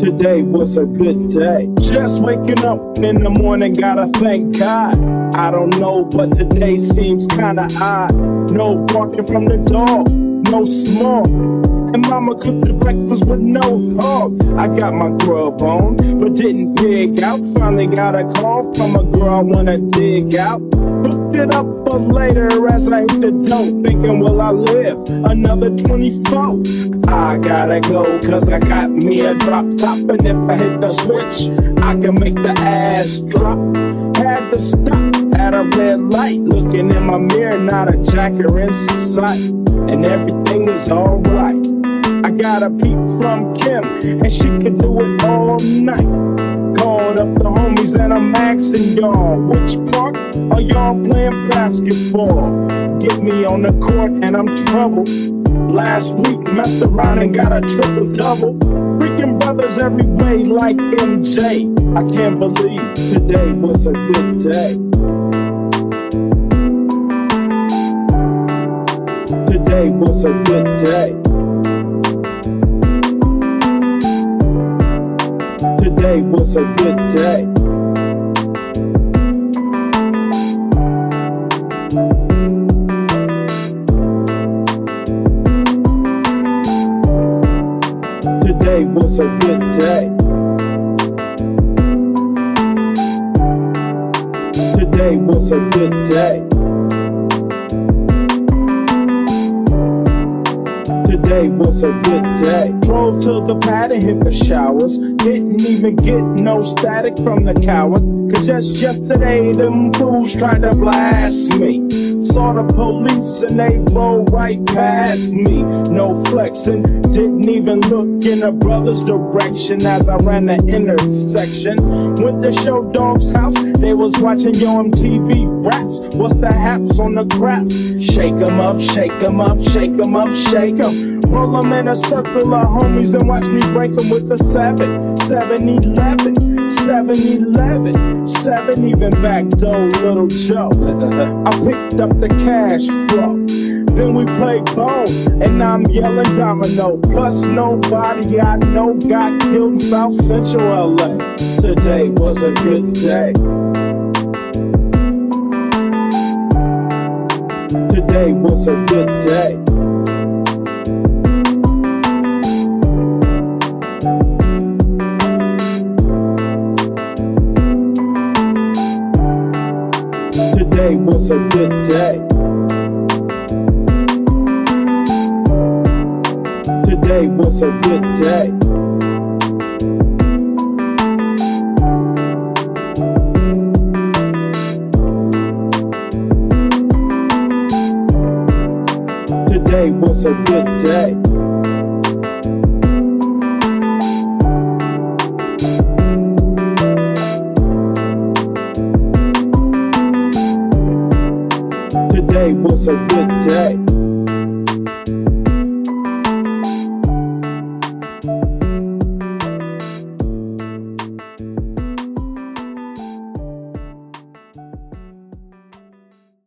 Today was a good day. Just waking up in the morning, gotta thank God. I don't know, but today seems kinda odd. No barking from the dog, no small. And mama cooked the breakfast with no hog. I got my grub on, but didn't pig out. Finally got a call from a girl I wanna dig out. Hooked it up for later as I hit the dope. Thinking, will I live another 24? I gotta go, cause I got me a drop top. And if I hit the switch, I can make the ass drop. Had to stop at a red light. Looking in my mirror, not a jacker in sight. And everything is alright. I got a peep from Kim, and she can do it all night. Called up the homies, and I'm asking y'all, which part are y'all playing basketball? Get me on the court, and I'm troubled. Last week, messed around and got a triple double. Freaking brothers every way, like MJ. I can't believe today was a good day. Today was a good day. Was a good day. Today was a good day. Today was a good day. Today was a good day. Drove to the pad and hit the showers. Didn't even get no static from the cowards. Cause just yesterday, them fools tried to blast me. Saw the police and they rolled right past me. No flexing, didn't even look in a brother's direction as I ran the intersection. Went to Short Dog's house, they was watching Yo MTV raps. What's the haps on the craps? Shake 'em up, shake 'em up, shake 'em up, shake 'em. Roll 'em in a circle of homies and watch me break 'em with a 7, 7 11, 7 11, 7 even back though, little Joe. I picked up the cash flow. Then we played bone, and I'm yelling domino. Plus, nobody I know got killed in South Central LA. Today was a good day. Today was a good day. Was a good day. Today was a good day. Today was a good day. Today was a good day.